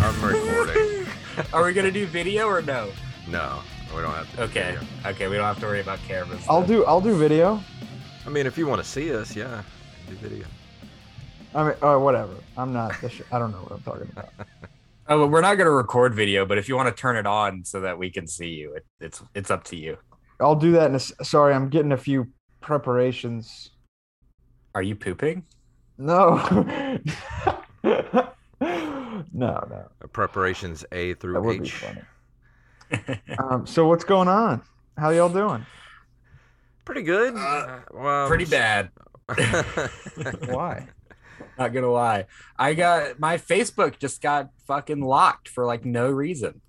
I'm recording. Are we gonna do video or no? No, we don't have to. Okay. video. Okay, we don't have to worry about cameras. I'll then. do I'll do video. I mean, if you want to see us, yeah, do video. I mean, or whatever. I'm not. The sh- I don't know what I'm talking about. Oh, but we're not gonna record video, but if you want to turn it on so that we can see you, it, it's it's up to you. I'll do that. In a s sorry, I'm getting a few preparations. Are you pooping? No. no, no. Uh, Preparations A through That through would be H. funny. Um, so what's going on? How y'all doing? Pretty good. Uh, well, Pretty bad. Why? Not gonna lie. I got my Facebook just got fucking locked for like no reason.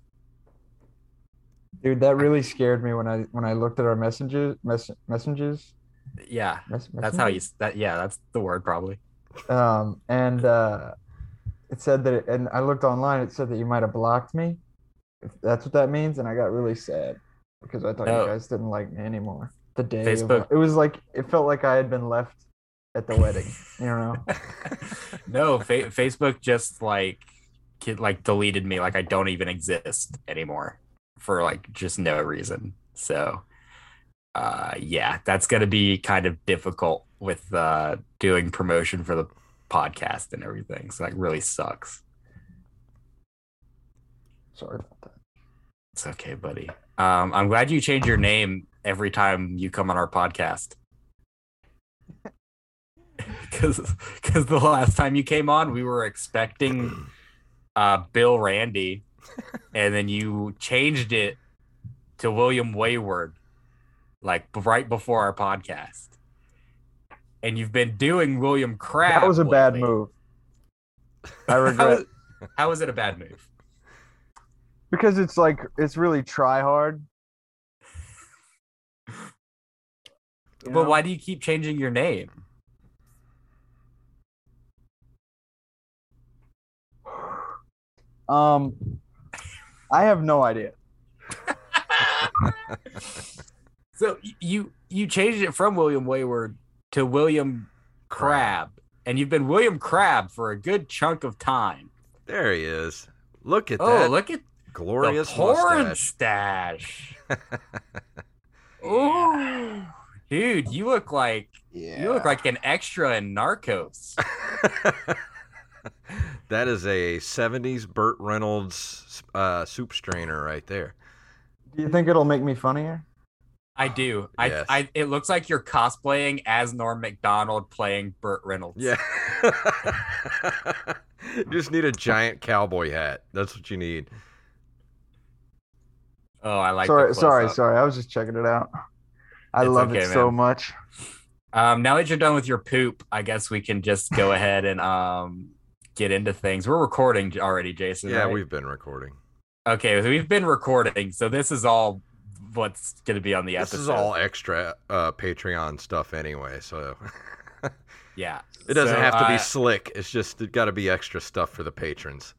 Dude, that really scared me when I when I looked at our messages mess, messages. Yeah, Mess, that's how you that. Yeah, that's the word probably. um and uh it said that it, and I looked online it said that you might have blocked me. If that's what that means and I got really sad because I thought No. you guys didn't like me anymore. The day Facebook- my- it was like it felt like I had been left at the wedding, you know. no, fa- Facebook just like kid like deleted me like I don't even exist anymore for like just no reason. So uh yeah, that's going to be kind of difficult with uh doing promotion for the podcast and everything. So that really sucks. Sorry about that. It's okay, buddy. Um I'm glad you change your name every time you come on our podcast. Cuz cuz the last time you came on, we were expecting uh Bill Randy and then you changed it to William Wayward like right before our podcast. And you've been doing William Crab. That was a bad move. I regret is, how is it a bad move? because it's like it's really try hard. You But know? why do you keep changing your name? Um, I have no idea. So you you changed it from William Wayward to William Crab, and you've been William Crab for a good chunk of time. there he is. Look at that. Oh, that look at glorious the porn mustache. stash. Ooh, dude, you look like Yeah. you look like an extra in Narcos. that is a '70s Burt Reynolds uh, soup strainer right there. Do you think it'll make me funnier? I do. I, Yes. I it looks like you're cosplaying as Norm Macdonald playing Burt Reynolds. Yeah. you just need a giant cowboy hat. That's what you need. Oh, I like. sorry, the sorry, close-up. sorry. I was just checking it out. I It's love okay, it so much. Um, now that you're done with your poop, I guess we can just go ahead and um get into things. We're recording already, Jason. Yeah, right? we've been recording. okay. So we've been recording, so this is all what's going to be on the episode. This is all extra uh, Patreon stuff anyway, so yeah. it doesn't So, have to be uh, slick. It's just it got to be extra stuff for the patrons.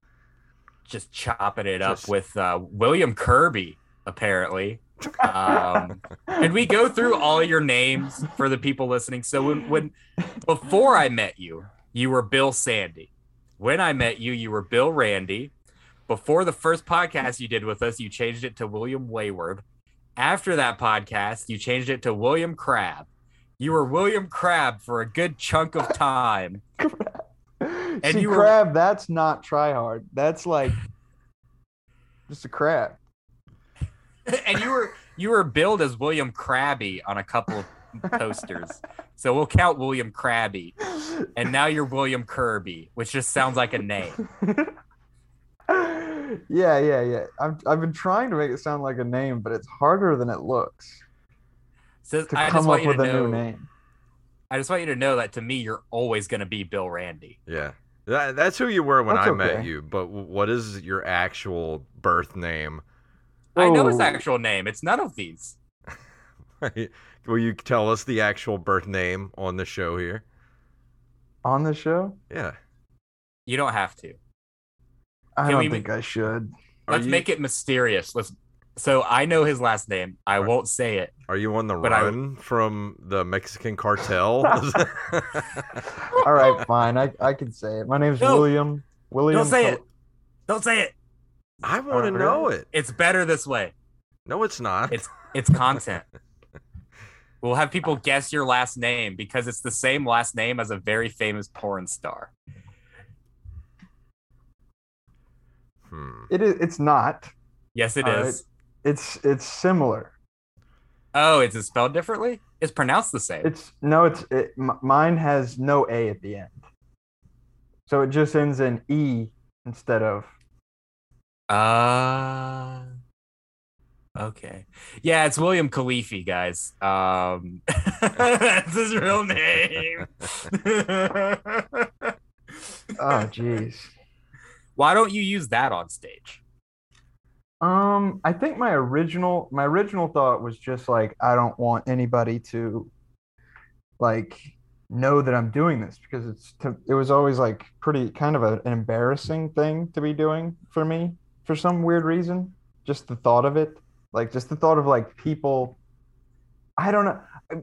just chopping it up with uh, William Kirby. Apparently, um, did we go through all your names for the people listening? So when when before I met you, you were Bill Sandy. When I met you, you were Bill Randy. Before the first podcast you did with us, you changed it to William Wayward. After that podcast, you changed it to William Crab. You were William Crab for a good chunk of time. See, you were- crab, that's not try hard. That's like just a crab. and you were you were billed as William Crabby on a couple of posters. So we'll count William Crabby. And now you're William Kirby, which just sounds like a name. yeah, yeah, yeah. I've I've been trying to make it sound like a name, but it's harder than it looks So to I come up with a know new name. I just want you to know that to me you're always gonna be Bill Randy. Yeah. That, that's who you were when That's I met you, but what is your actual birth name? I know his Oh. actual name. It's none of these. Will you tell us the actual birth name on the show here? On the show? Yeah. You don't have to. I don't we- think I should. Are Let's you- make it mysterious. Let's so I know his last name. I Are- won't say it. Are you on the But I- run from the Mexican cartel? All right, fine. I, I can say it. My name's No. William. William. Don't say Col- it. Don't say it. I want to know it. It's better this way. No, it's not. It's it's content. we'll have people guess your last name because it's the same last name as a very famous porn star. Hmm. It is. It's not. Yes, it Uh, is. It's it's similar. Oh, is it spelled differently? It's pronounced the same. It's no. It's it, m- mine has no a at the end, so it just ends in e instead of. Uh okay. Yeah, it's William Khalife, guys. Um that's his real name. Oh, jeez. Why don't you use that on stage? Um, I think my original my original thought was just like I don't want anybody to like know that I'm doing this because it's to, it was always like pretty kind of a, an embarrassing thing to be doing for me for some weird reason. Just the thought of it, like just the thought of like people. I don't know.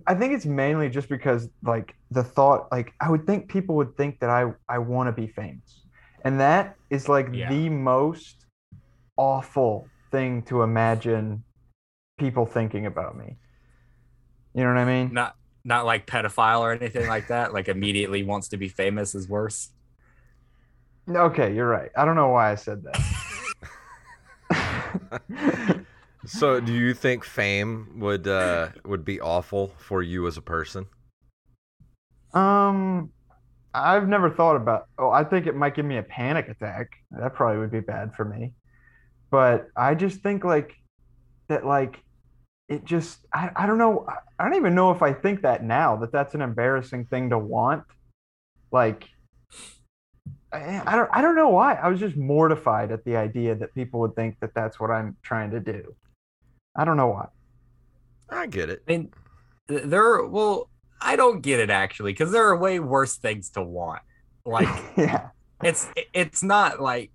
I- think it's mainly just because like the thought like I would think people would think that I I want to be famous. And that is like Yeah. the most awful thing to imagine people thinking about me. You know what I mean? Not not like pedophile or anything like that. Like immediately wants to be famous is worse. Okay, you're right. I don't know why I said that. so, do you think fame would uh, would be awful for you as a person? um, I've never thought about. Oh, I think it might give me a panic attack. That probably would be bad for me. But I just think like that. Like it just. I. I don't know. I- I don't even know if I think that now that that's an embarrassing thing to want. Like. I I don't. I don't know why. I was just mortified at the idea that people would think that that's what I'm trying to do. I don't know why. I get it. I mean, there. Well, I don't get it actually, because there are way worse things to want. Like yeah. it's it's not like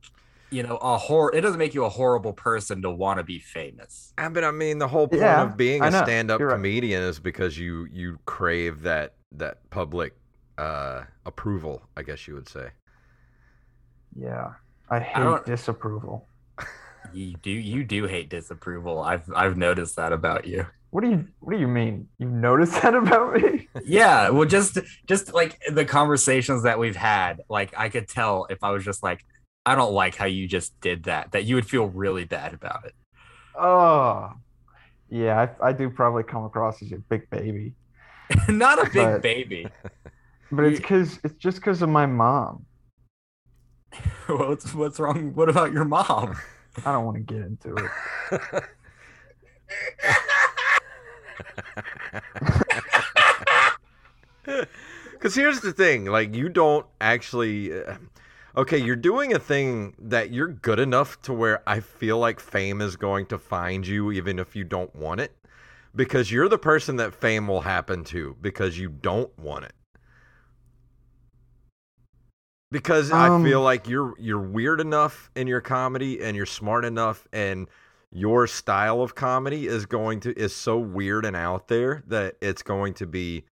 you know a hor. It doesn't make you a horrible person to want to be famous. I but I mean, the whole point Yeah, of being a stand-up You're right. comedian is because you you crave that that public uh, approval. I guess you would say. Yeah. I hate don't- disapproval. You do you do hate disapproval. I've I've noticed that about you. What do you what do you mean? You noticed that about me? Yeah, well, just just like the conversations that we've had, like I could tell if I was just like, I don't like how you just did that, that you would feel really bad about it. Oh. Yeah, I, I do probably come across as a big baby. Not a big But- babe. But it's cause it's just cause of my mom. what's what's wrong? What about your mom? I don't want to get into it. Because here's the thing, like you don't actually. Uh, okay, you're doing a thing that you're good enough to where I feel like fame is going to find you, even if you don't want it, because you're the person that fame will happen to because you don't want it. Because I Um, feel like you're you're weird enough in your comedy and you're smart enough and your style of comedy is going to is so weird and out there that it's going to be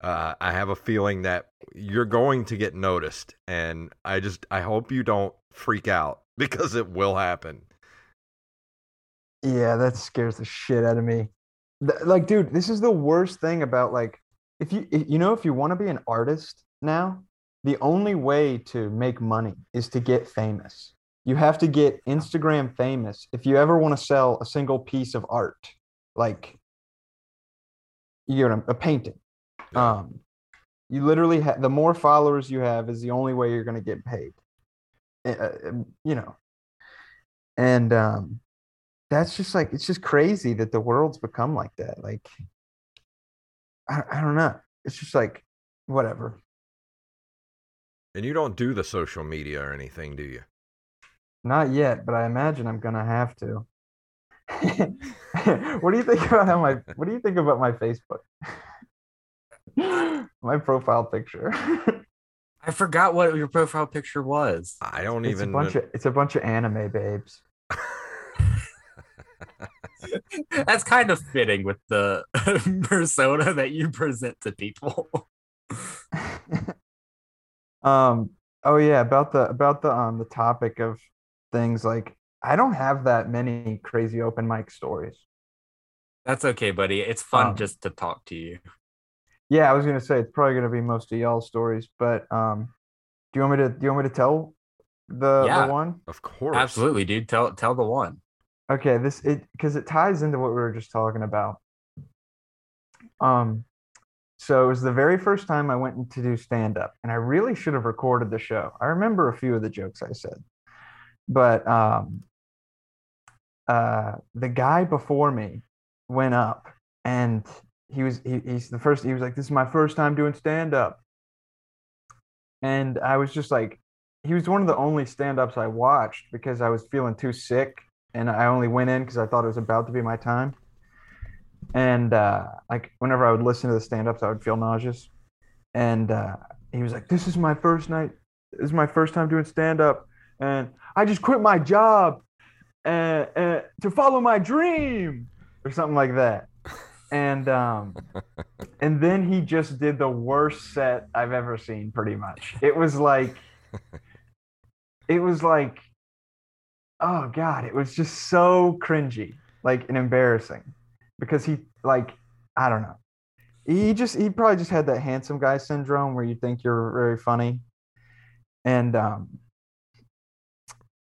uh, I have a feeling that you're going to get noticed, and I just I hope you don't freak out because it will happen. Yeah, that scares the shit out of me. Like, dude, this is the worst thing about like if you you know if you want to be an artist now, the only way to make money is to get famous. You have to get Instagram famous if you ever want to sell a single piece of art, like you know, a painting. Um, you literally have the more followers you have is the only way you're going to get paid. Uh, you know, and um, that's just like it's just crazy that the world's become like that. Like, I, I don't know. It's just like whatever. And you don't do the social media or anything, do you? Not yet, but I imagine I'm gonna have to. what do you think about how my What do you think about my Facebook? my profile picture. I forgot what your profile picture was. I don't it's a even. bunch of it's a bunch of anime babes. That's kind of fitting with the persona that you present to people. um. Oh yeah, about the about the um the topic of things like I don't have that many crazy open mic stories. That's okay, buddy. It's fun Um, just to talk to you. Yeah, I was gonna say it's probably gonna be most of y'all's stories, but um, do you want me to do you want me to tell the Yeah. the one? Of course. Absolutely, dude. Tell tell the one. Okay, this it because it ties into what we were just talking about. Um, so it was the very first time I went to do stand up, and I really should have recorded the show. I remember a few of the jokes I said, but um, uh, the guy before me went up, and he was he, he's the first. He was like, "This is my first time doing stand up," and I was just like, he was one of the only stand ups I watched because I was feeling too sick and I only went in because I thought it was about to be my time. And uh, like whenever I would listen to the stand ups, I would feel nauseous. And uh, he was like, This is my first night, this is my first time doing stand up. And I just quit my job uh, uh, to follow my dream or something like that. And um, and then he just did the worst set I've ever seen, pretty much. It was like, it was like, oh god, it was just so cringy, like and embarrassing, because he like, I don't know, he just he probably just had that handsome guy syndrome where you think you're very funny, and um,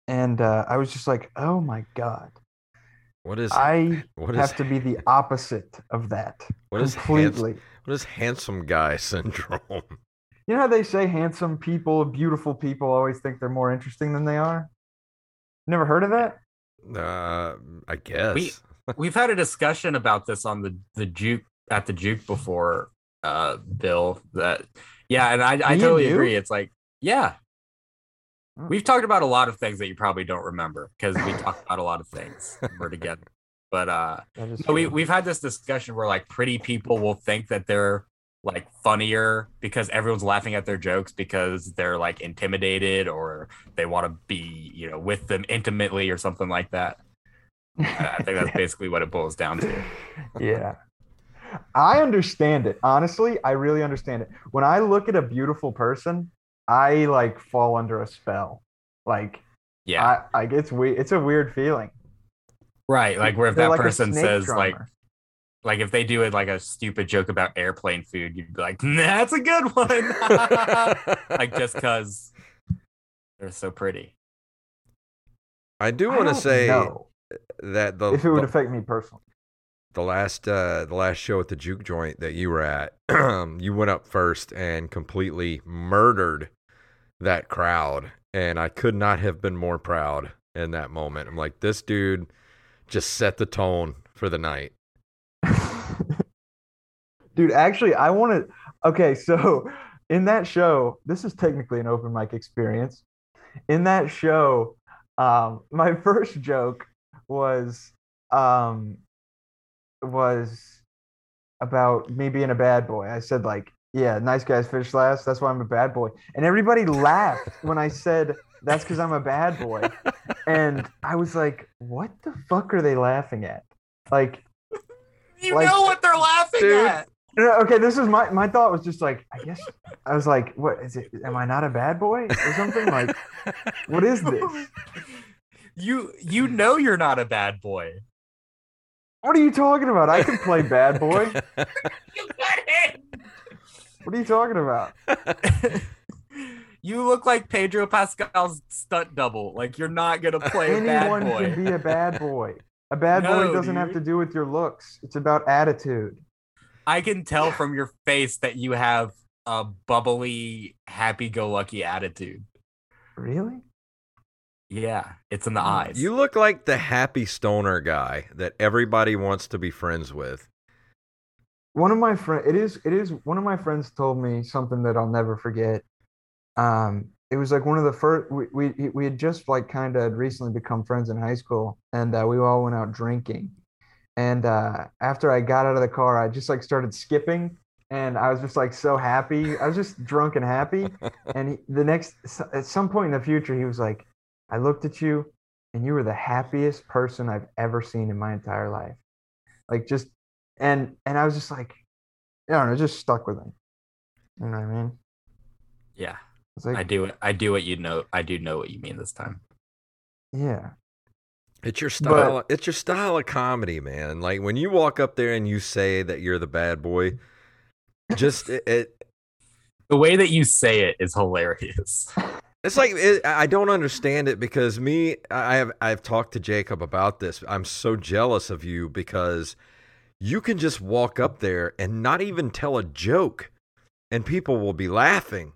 and uh, I was just like, oh my god, What is I what is have to be the opposite of that what is hands, what is handsome guy syndrome? You know how they say handsome people, beautiful people always think they're more interesting than they are? Never heard of that? Uh, I guess. We- We've had a discussion about this on the the juke at the juke before, uh, Bill. That yeah, and I I Me and totally agree. It's like yeah. We've talked about a lot of things that you probably don't remember because we talked about a lot of things we're together. But uh, No, we, we've had this discussion where like pretty people will think that they're like funnier because everyone's laughing at their jokes because they're like intimidated or they want to be you know with them intimately or something like that. I think that's basically what it boils down to. yeah. I understand it. Honestly, I really understand it. When I look at a beautiful person, I like fall under a spell. Like Yeah, I like it's weird. It's a weird feeling. right. Like where if They're that like person says like drummer. like if they do it like a stupid joke about airplane food, you'd be like, that's a good one. like just because they're so pretty. I do want to say know that the if it would the, affect me personally. The last uh the last show at the juke joint that you were at, you went up first and completely murdered that crowd, and I could not have been more proud in that moment. I'm like, this dude just set the tone for the night. Dude, actually, I want to. Okay, so in that show, this is technically an open mic experience. In that show, um, my first joke was um, was about me being a bad boy. I said like, "Yeah, nice guys finish last. That's why I'm a bad boy." And everybody laughed when I said that's because I'm a bad boy. And I was like, "What the fuck are they laughing at?" Like, You Like- know what they're laughing Dude. at. okay, this is my my thought was just like, I guess I was like, what is it? Am I not a bad boy or something? Like, what is this? You you know you're not a bad boy. What are you talking about? I can play bad boy. You got it. What are you talking about? you look like Pedro Pascal's stunt double. Like you're not gonna play a bad Anyone boy. can be a bad boy. A bad No, boy doesn't have to do with your looks. It's about attitude. I can tell from your face that you have a bubbly, happy-go-lucky attitude. Really? Yeah, it's in the eyes. You look like the happy stoner guy that everybody wants to be friends with. One of my friend, it is, it is. One of my friends told me something that I'll never forget. Um, it was like one of the first. We we we had just like kind of recently become friends in high school, and uh, we all went out drinking. And uh, after I got out of the car, I just like started skipping, and I was just like so happy. I was just drunk and happy. And he, the next, at some point in the future, he was like, "I looked at you, and you were the happiest person I've ever seen in my entire life." Like just, and and I was just like, I don't know, just stuck with him. You know what I mean? yeah, It's like, I do. I do what you know. I do know what you mean this time. yeah. It's your style. it's your style of comedy, man. Like when you walk up there and you say that you're the bad boy, just it. it The way that you say it is hilarious. it's like it, I don't understand it because me, I have I've talked to Jacob about this. I'm so jealous of you because you can just walk up there and not even tell a joke, and people will be laughing,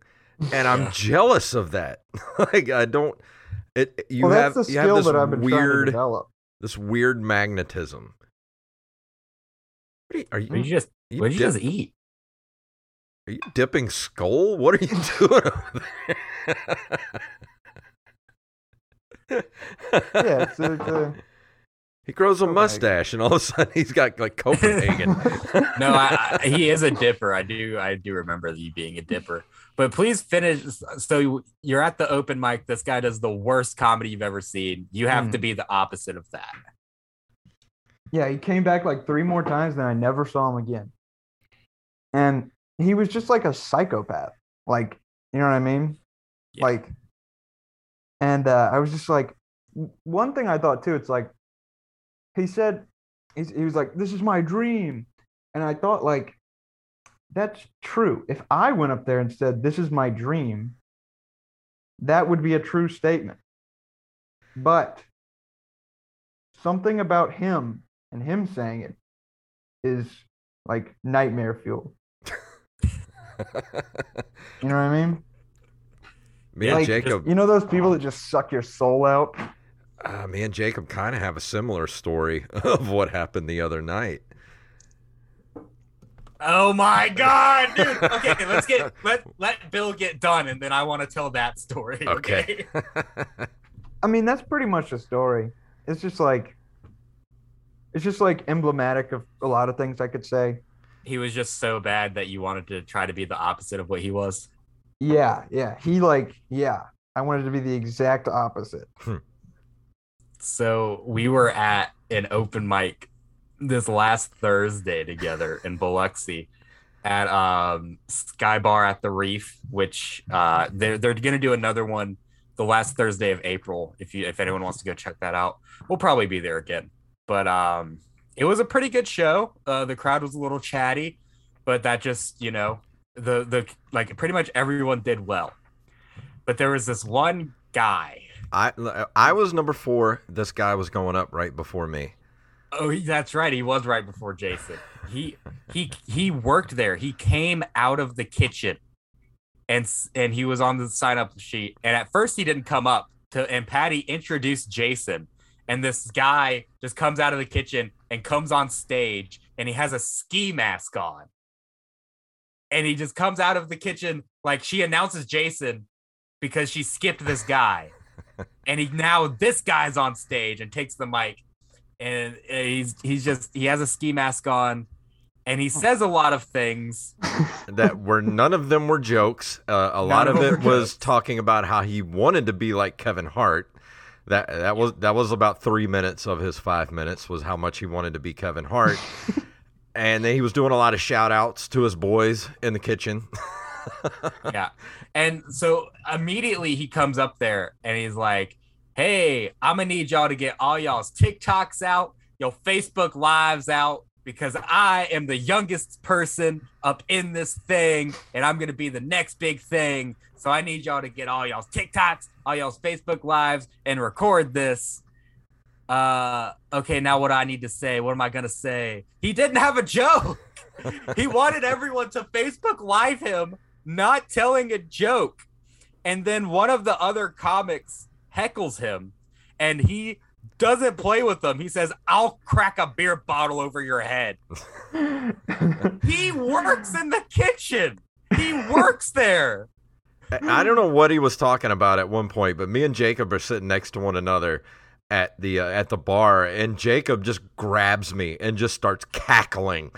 and I'm Yeah. jealous of that. like I don't. It you well, have you have this that I've been trying to weird develop. this weird magnetism. What are you, are you, you just you what did you just eat? Are you dipping Skoal? What are you doing over there? Yeah, it's, it's a, he grows a Copenhagen. mustache, and all of a sudden he's got like Copenhagen. No, I, I, he is a dipper. I do I do remember you being a dipper. But please finish. So you're at the open mic. This guy does the worst comedy you've ever seen. You have Hmm. to be the opposite of that. yeah, he came back like three more times, then I never saw him again. And he was just like a psychopath. Like, you know what I mean? Yeah. Like, and uh, I was just like, one thing I thought too, it's like, he said, he's, he was like, this is my dream. And I thought, like, that's true. If I went up there and said, this is my dream, that would be a true statement. But something about him and him saying it is like nightmare fuel. You know what I mean? Me and Like, Jacob, You know those people that just suck your soul out? uh, me and Jacob kind of have a similar story of what happened the other night. Oh my god, dude. Okay, let's get let let Bill get done, and then I want to tell that story. Okay. I mean, that's pretty much the story. It's just like, it's just like emblematic of a lot of things I could say. he was just so bad that you wanted to try to be the opposite of what he was. Yeah, yeah. He like, yeah. I wanted to be the exact opposite. So we were at an open mic this last Thursday together in Biloxi at um Sky Bar at the Reef, which uh they're they're gonna do another one the last Thursday of April. If you if anyone wants to go check that out, we'll probably be there again. But um it was a pretty good show. Uh the crowd was a little chatty, but that just, you know, the the like pretty much everyone did well. But there was this one guy I I was number four. This guy was going up right before me. Oh, that's right. He was right before Jason. He he he worked there. He came out of the kitchen, and and he was on the sign up sheet. And at first, he didn't come up to. And Patty introduced Jason, and this guy just comes out of the kitchen and comes on stage, and he has a ski mask on, and he just comes out of the kitchen like she announces Jason because she skipped this guy, and he now this guy's on stage and takes the mic and uh, he's he's just he has a ski mask on and he says a lot of things that were none of them were jokes. Uh, a lot None of of it was talking about how he wanted to be like Kevin Hart. That that was that was about three minutes of his five minutes was how much he wanted to be Kevin Hart. and he was doing a lot of shout outs to his boys in the kitchen. yeah. And so immediately he comes up there and he's like hey i'm gonna need y'all to get all y'all's tiktoks out your facebook lives out because i am the youngest person up in this thing and i'm gonna be the next big thing. So i need y'all to get all y'all's tiktoks all y'all's facebook lives and record this uh okay now what i need to say? What am i gonna say? He didn't have a joke. He wanted everyone to facebook live him not telling a joke. And then one of the other comics heckles him and he doesn't play with them. He says i'll crack a beer bottle over your head. He works in the kitchen. He works there. I I don't know what he was talking about at one point, but me and Jacob are sitting next to one another at the uh, at the bar, and Jacob just grabs me and just starts cackling.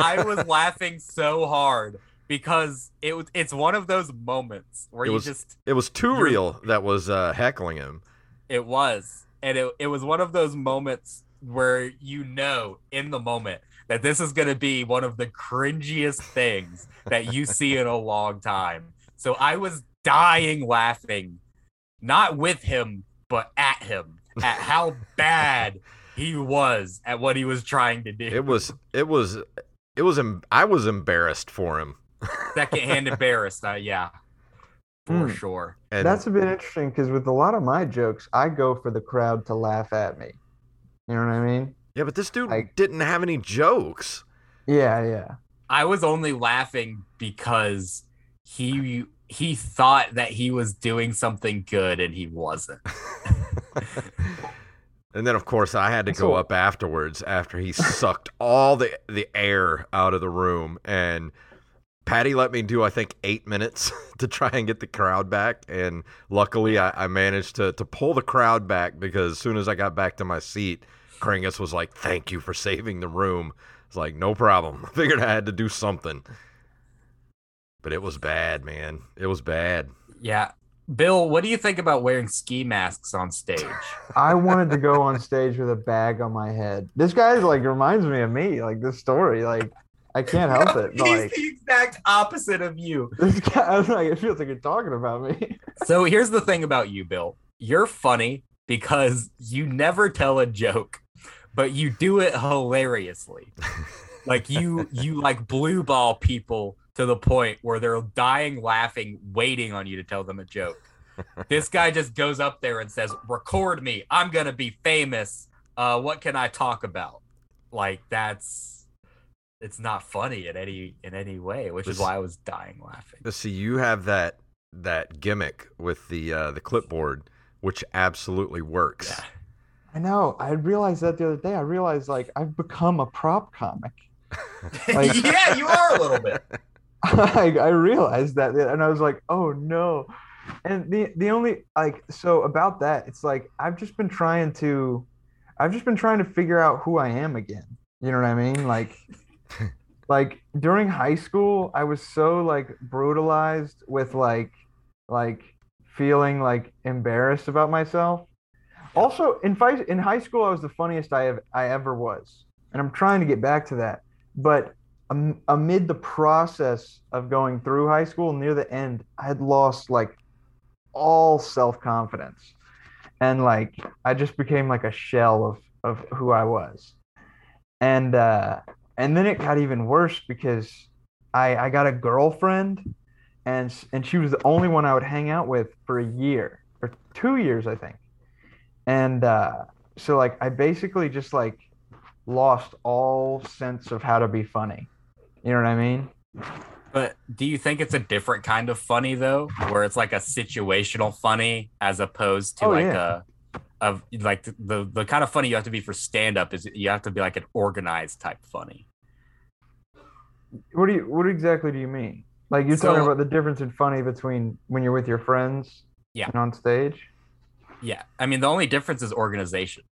I was laughing so hard because it was it's one of those moments where It you was- just It was too real that was uh, heckling him. it was and it, it was one of those moments where you know in the moment that this is going to be one of the cringiest things that you see in a long time so i was dying laughing not with him but at him, at how bad he was at what he was trying to do. It was it was it was I was embarrassed for him. secondhand embarrassed. Uh, yeah, for Mm. sure. And That's a bit interesting because with a lot of my jokes, I go for the crowd to laugh at me. You know what I mean? yeah, but this dude I- didn't have any jokes. Yeah, yeah. I was only laughing because he he thought that he was doing something good and he wasn't. and then of course I had to That's go all- up afterwards after he sucked all the the air out of the room and Patty let me do I think eight minutes to try and get the crowd back and luckily I, I managed to to pull the crowd back because as soon as I got back to my seat Kringus was like thank you for saving the room. It's like no problem. I figured I had to do something. But it was bad, man. It was bad. Yeah. Bill, what do you think about wearing ski masks on stage? I wanted to go on stage with a bag on my head. This guy like reminds me of me, like this story. Like I can't help it. but, He's like the exact opposite of you. this guy, I was like, it feels like you're talking about me. So here's the thing about you, Bill. You're funny because you never tell a joke, but you do it hilariously. like you you like blue ball people to the point where they're dying laughing, waiting on you to tell them a joke. this guy just goes up there and says, "Record me. I'm gonna be famous. Uh, what can I talk about?" Like that's it's not funny in any in any way, which is why I was dying laughing. But see, you have that that gimmick with the uh, the clipboard, which absolutely works. Yeah. I know. I realized that the other day. I realized like I've become a prop comic. Like- yeah, you are a little bit. I, I realized that and I was like, oh no. And the the only like so about that, it's like I've just been trying to I've just been trying to figure out who I am again. You know what I mean? Like like during high school, I was so like brutalized with like like feeling like embarrassed about myself. Also, in in high school, I was the funniest I have I ever was, and I'm trying to get back to that. But am- amid the process of going through high school, near the end, I had lost like all self confidence, and like I just became like a shell of of who I was, and uh, and then it got even worse because I I got a girlfriend, and and she was the only one I would hang out with for a year or two years, I think, and uh, so like I basically just like lost all sense of how to be funny. You know what I mean? But do you think it's a different kind of funny though, where it's like a situational funny as opposed to Oh, like yeah. a of like the, the kind of funny you have to be for stand up is you have to be like an organized type funny. What do you what exactly do you mean? Like you're So- talking about the difference in funny between when you're with your friends Yeah. and on stage? Yeah. I mean the only difference is organization.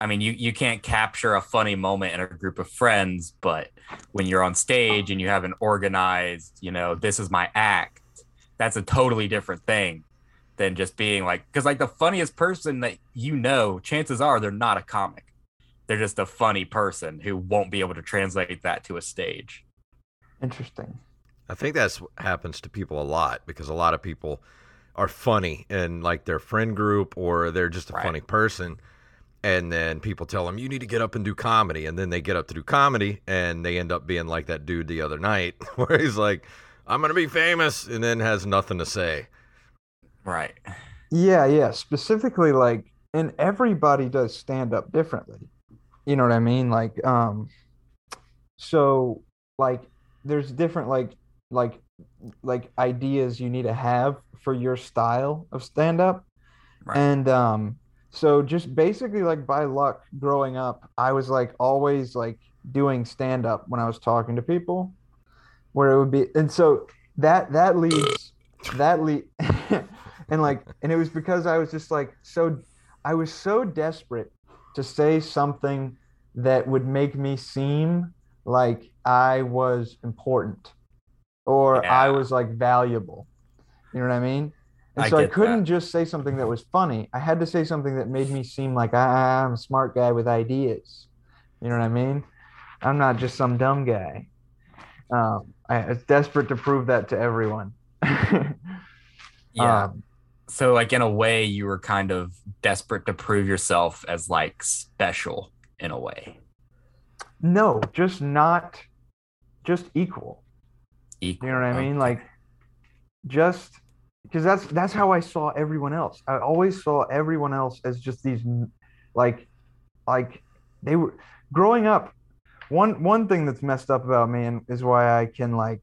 I mean you you can't capture a funny moment in a group of friends, but when you're on stage and you have an organized, you know, this is my act, that's a totally different thing than just being like because like the funniest person that you know, chances are they're not a comic. They're just a funny person who won't be able to translate that to a stage. Interesting. I think that's what happens to people a lot because a lot of people are funny in like their friend group or they're just a Right. funny person. And then people tell them, you need to get up and do comedy. And then they get up to do comedy and they end up being like that dude the other night where he's like, I'm going to be famous and then has nothing to say. Right. Yeah, yeah. Specifically, like, and everybody does stand up differently. You know what I mean? Like, um, so like, there's different like like like ideas you need to have for your style of stand up, Right. and um, so just basically like by luck, growing up, I was like always like doing stand up when I was talking to people, where it would be, and so that that leads that lead and like and it was because i was just like so i was so desperate to say something that would make me seem like i was important or i was like valuable. You know what i mean and so i couldn't that. just say something that was funny i had to say something that made me seem like I, i'm a smart guy with ideas you know what i mean i'm not just some dumb guy um, I, I was desperate to prove that to everyone Yeah. um, So like in a way you were kind of desperate to prove yourself as like special in a way. No, just not just equal. Equal. You know what I mean? Okay. Like just because that's that's how I saw everyone else. I always saw everyone else as just these like like they were growing up. One one thing that's messed up about me and is why I can like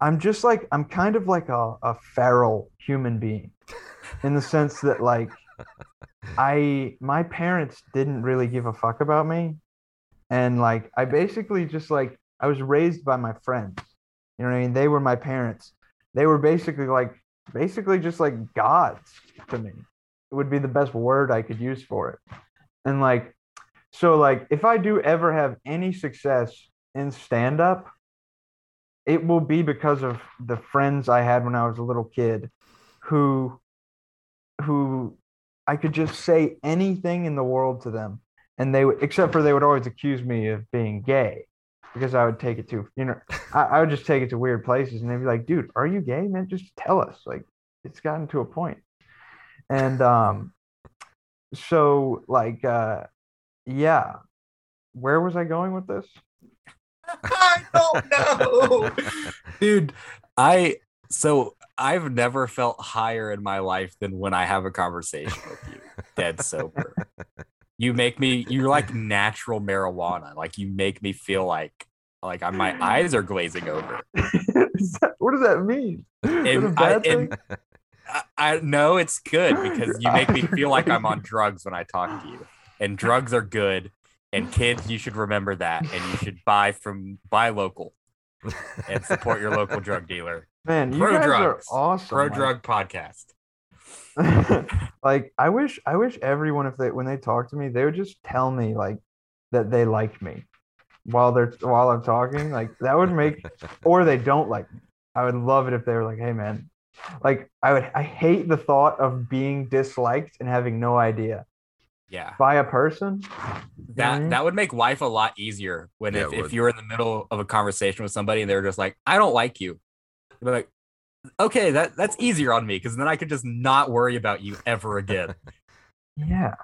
I'm just like I'm kind of like a, a feral human being in the sense that like I my parents didn't really give a fuck about me and like I basically just like I was raised by my friends. You know what I mean? They were my parents. They were basically like basically just like gods to me. It would be the best word I could use for it. And like so like if I do ever have any success in stand up, it will be because of the friends I had when I was a little kid who who I could just say anything in the world to them and they would except for they would always accuse me of being gay because I would take it to you know I, I would just take it to weird places and they'd be like, dude, are you gay, man? Just tell us. Like it's gotten to a point. And um so like uh yeah. Where was I going with this? I don't know. Dude, I so I've never felt higher in my life than when I have a conversation with you, dead sober. You make me you're like natural marijuana. Like you make me feel like like I, my eyes are glazing over. That- what does that mean? That I, bad thing? and I, I know it's good because you make me feel like I'm on drugs when I talk to you. And drugs are good. And kids, you should remember that. And you should buy from buy local and support your local drug dealer. Man, you Pro guys drugs. are awesome. Pro like- drug podcast. like I wish I wish everyone if they when they talk to me, they would just tell me like that they like me while they're while I'm talking. Like that would make or they don't like me. I would love it if they were like, hey man. Like I would I hate the thought of being disliked and having no idea Yeah. by a person. That Mhm. that would make life a lot easier when Yeah, if, if you were in the middle of a conversation with somebody and they were just like, I don't like you. You'd be like, okay, that that's easier on me because then I could just not worry about you ever again. Yeah.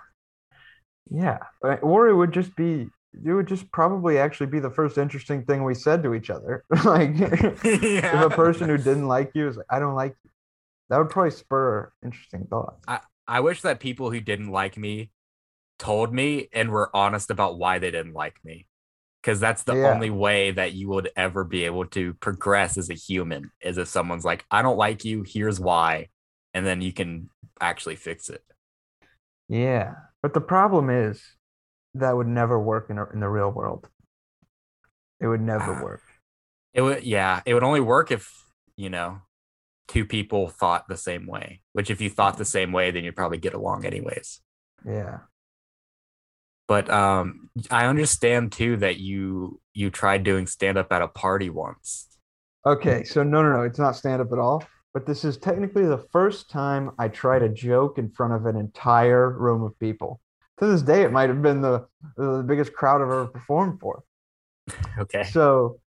Yeah. Or it would just be it would just probably actually be the first interesting thing we said to each other. like if a person who didn't like you is like, I don't like you, that would probably spur interesting thoughts. I wish that people who didn't like me told me and were honest about why they didn't like me. Because that's the Yeah. only way that you would ever be able to progress as a human is if someone's like, I don't like you, here's why. And then you can actually fix it. Yeah. But the problem is that would never work in, a, in the real world. It would never Ah. work. It would, yeah, it would only work if, you know, two people thought the same way, which if you thought the same way, then you'd probably get along anyways. Yeah. But um, I understand too that you you tried doing stand up at a party once. Okay. So, no, no, no. It's not stand up at all. But this is technically the first time I tried a joke in front of an entire room of people. To this day, it might have been the, the biggest crowd I've ever performed for. Okay. So,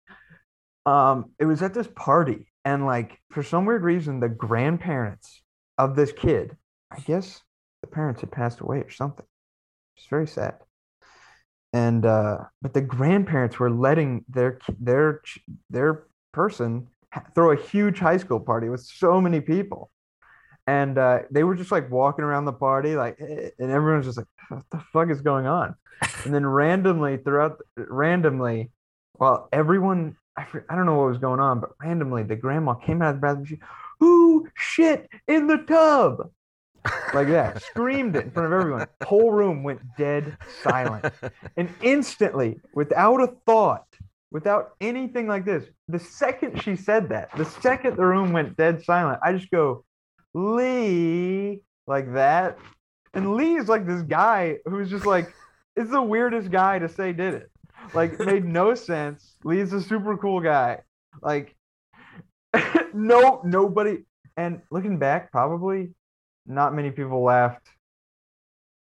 um, it was at this party, and like for some weird reason, the grandparents of this kid, I guess the parents had passed away or something. It's very sad. And uh, but the grandparents were letting their their their person throw a huge high school party with so many people, and uh, they were just like walking around the party, like, eh, and everyone's just like, "What the fuck is going on?" And then randomly throughout, randomly, while everyone, I, I don't know what was going on, but randomly the grandma came out of the bathroom. She, "Ooh, shit in the tub!" Like that, screamed it in front of everyone. Whole room went dead silent. And instantly, without a thought, without anything like this, the second she said that, the second the room went dead silent, I just go, Lee, like that. And Lee is like this guy who's just like, it's the weirdest guy to say did it. Like, it made no sense. Lee's a super cool guy. Like, no, nobody. And looking back, probably not many people laughed.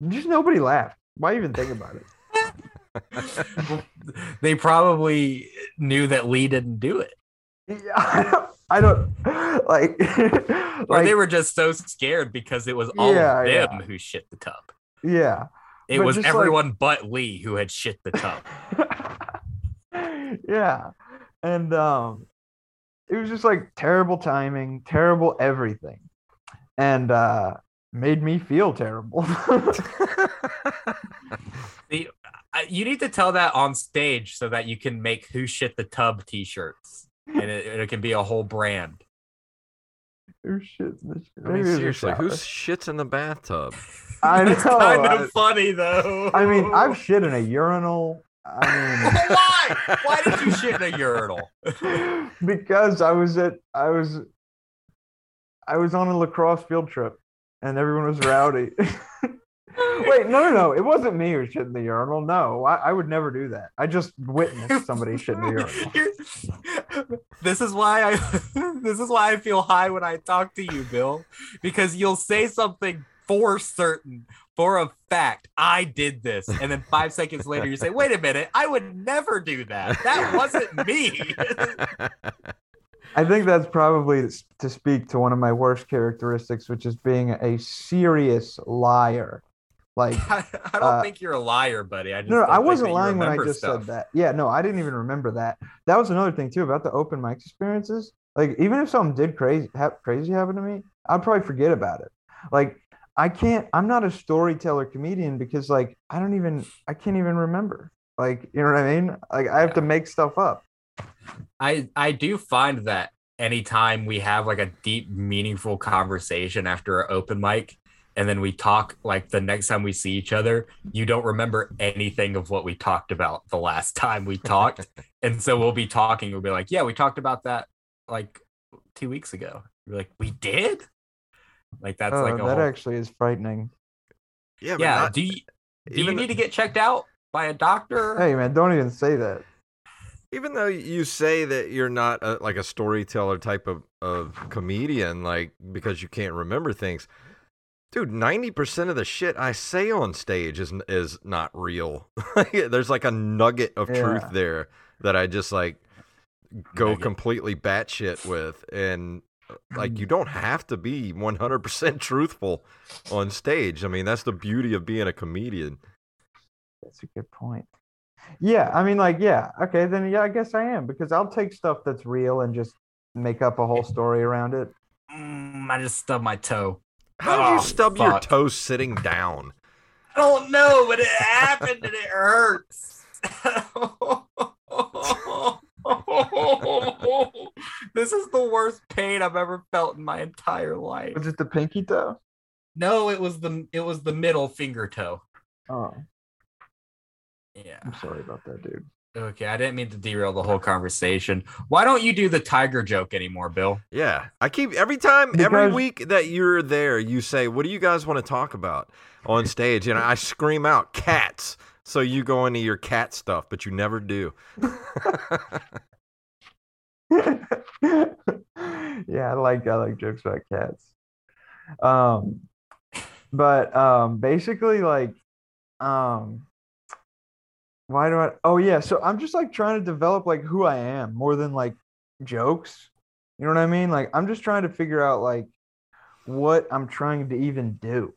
Just nobody laughed. Why even think about it? they probably knew that Lee didn't do it. Yeah, I don't, don't like. Or like they were just so scared because it was all Yeah, of them yeah. who shit the tub. yeah. It But was just like- everyone but Lee who had shit the tub. yeah. And um it was just like terrible timing, terrible everything. And uh made me feel terrible. You need to tell that on stage so that you can make "Who Shit the Tub" T-shirts, and it, it can be a whole brand. Who shits in the sh- I mean, it seriously, who shits in the bathtub? I That's know, kind I- of funny though. I mean, I've shit in a urinal. I mean, Why? Why did you shit in a urinal? because I was at I was I was on a lacrosse field trip and everyone was rowdy. Wait, no, no, no. It wasn't me who shit in the urinal. No, I, I would never do that. I just witnessed somebody shit in the urinal. This is why I this is why I feel high when I talk to you, Bill, because you'll say something for certain, for a fact, I did this, and then five seconds later you say, "Wait a minute, I would never do that. That wasn't me." I think that's probably to speak to one of my worst characteristics, which is being a serious liar. Like, I, I don't Uh, think you're a liar, buddy. I just no, I wasn't lying when I just stuff. said that. Yeah, no, I didn't even remember that. That was another thing too about the open mic experiences. Like, even if something did crazy, ha- crazy happen to me, I'd probably forget about it. Like, I can't. I'm not a storyteller comedian because, like, I don't even. I can't even remember. Like, you know what I mean? Like, I have to make stuff up. I I do find that anytime we have like a deep, meaningful conversation after an open mic, and then we talk like the next time we see each other, you don't remember anything of what we talked about the last time we talked, and so we'll be talking. We'll be like, "Yeah, we talked about that like two weeks ago." You're like, "We did." Like that's Oh, like a that whole- actually is frightening. yeah, yeah. not- do you do you need to get checked out by a doctor? Hey, man, don't even say that. even though you say that you're not a, like a storyteller type of, of comedian like because you can't remember things dude 90% of the shit i say on stage is is not real there's like a nugget of truth there that i just like go Nugget. completely batshit with and uh, like you don't have to be 100% truthful on stage i mean that's the beauty of being a comedian That's a good point. Yeah, I mean, like, yeah, okay, then yeah, I guess I am because I'll take stuff that's real and just make up a whole story around it. Mm, I just stubbed my toe. How did Oh, you stub your fuck. toe sitting down I don't know, but it happened and it hurts. this is the worst pain I've ever felt in my entire life. Was it the pinky toe? No, it was the it was the middle finger toe. Oh, Yeah. I'm sorry about that, dude. Okay, I didn't mean to derail the whole conversation. Why don't you do the tiger joke anymore, Bill? Yeah, I keep every time, every week that you're there, you say, "What do you guys want to talk about on stage?" And I scream out, "Cats!" So you go into your cat stuff, but you never do. yeah, I like I like jokes about cats. Um, but um, basically, like, um, why do I? Oh yeah, so I'm just like trying to develop like who I am more than like jokes. You know what I mean? Like, I'm just trying to figure out like what I'm trying to even do.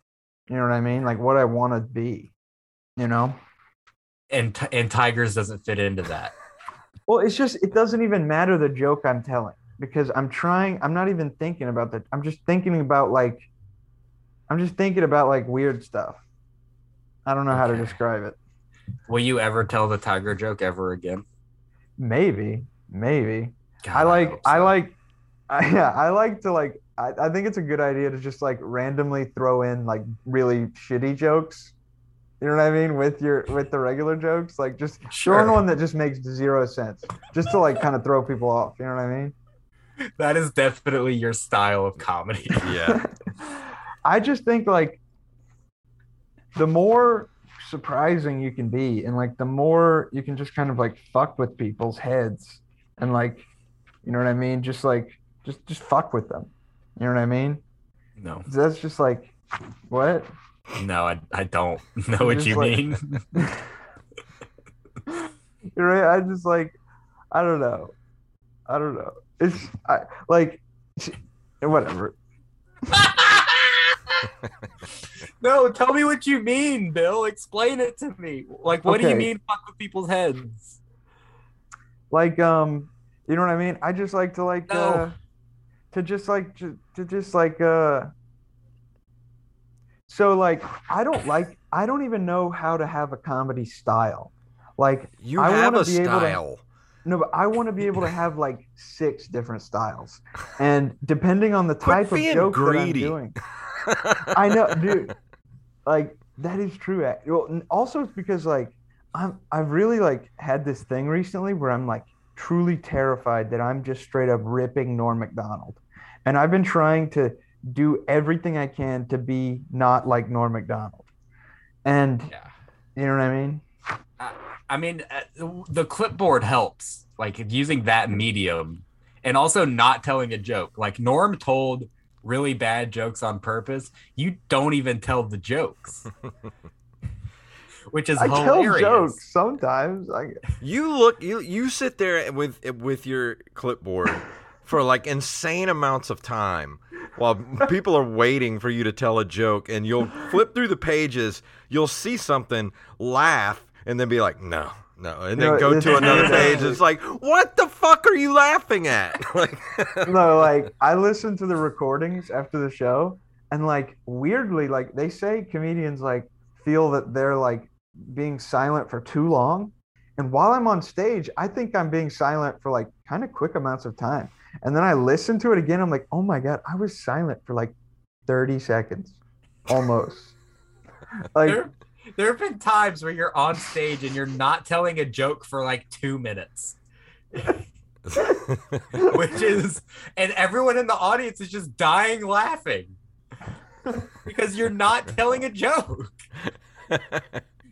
You know what I mean? Like what I want to be. You know? And t- and tigers doesn't fit into that. Well, it's just it doesn't even matter the joke I'm telling because I'm trying. I'm not even thinking about that. I'm just thinking about like, I'm just thinking about like weird stuff. I don't know how to describe it. Will you ever tell the tiger joke ever again? Maybe, maybe. God, I like. I so. like. I, yeah, I like to like. I, I think it's a good idea to just like randomly throw in like really shitty jokes. You know what I mean with your with the regular jokes, like just throw in Sure. one that just makes zero sense, just to like kind of throw people off. You know what I mean? That is definitely your style of comedy. Yeah, I just think like the more surprising you can be and like the more you can just kind of like fuck with people's heads and like you know what I mean? Just like just just fuck with them. You know what I mean? No, That's just like what? no, I, I don't know what you like- mean. You're right. I just like I don't know. I don't know. It's I, like whatever. no, tell me what you mean, Bill. Explain it to me. Like, what do you mean fuck with people's heads? Like um, you know what I mean? I just like to like No. uh, to just like to, to just like uh. So like I don't like I don't even know how to have a comedy style. Like You I have wanna a be able to- style. No, but I want to be able to have like six different styles, and depending on the type of joke greedy. that I'm doing, I know, dude. Like that is true. Well, also it's because like I'm I've really like had this thing recently where I'm like truly terrified that I'm just straight up ripping Norm Macdonald, and I've been trying to do everything I can to be not like Norm Macdonald, and Yeah. you know what I mean. I mean, uh, the clipboard helps, like using that medium, and also not telling a joke. Like Norm told really bad jokes on purpose. You don't even tell the jokes, which is I hilarious. tell jokes sometimes. I You look you you sit there with with your clipboard for like insane amounts of time while people are waiting for you to tell a joke and you'll flip through the pages, you'll see something, laugh and then be like, "No, no." And then No, go to another page. It's like, "What the fuck are you laughing at?" Like no, like I listen to the recordings after the show, and like weirdly, like they say comedians like feel that they're like being silent for too long. And while I'm on stage, I think I'm being silent for like kind of quick amounts of time. And then I listen to it again. I'm like, oh my God, I was silent for like 30 seconds almost. like, There, there have been times where you're on stage and you're not telling a joke for like two minutes, which is, and everyone in the audience is just dying laughing because you're not telling a joke.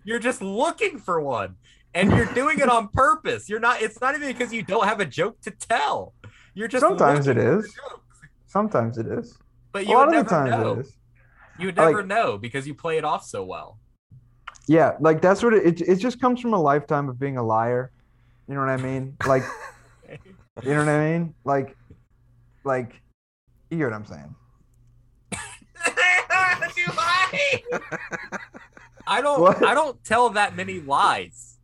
You're just looking for one, and you're doing it on purpose. You're not. It's not even because you don't have a joke to tell. You're just Sometimes it looking for is. jokes. sometimes it is. but A you lot would of the never times know. it is. You would never like- know because you play it off so well. Yeah, like that's what it, it it just comes from a lifetime of being a liar. You know what I mean? Like you know what I mean? Like like you get what I'm saying. Do I? I don't. What? I don't tell that many lies.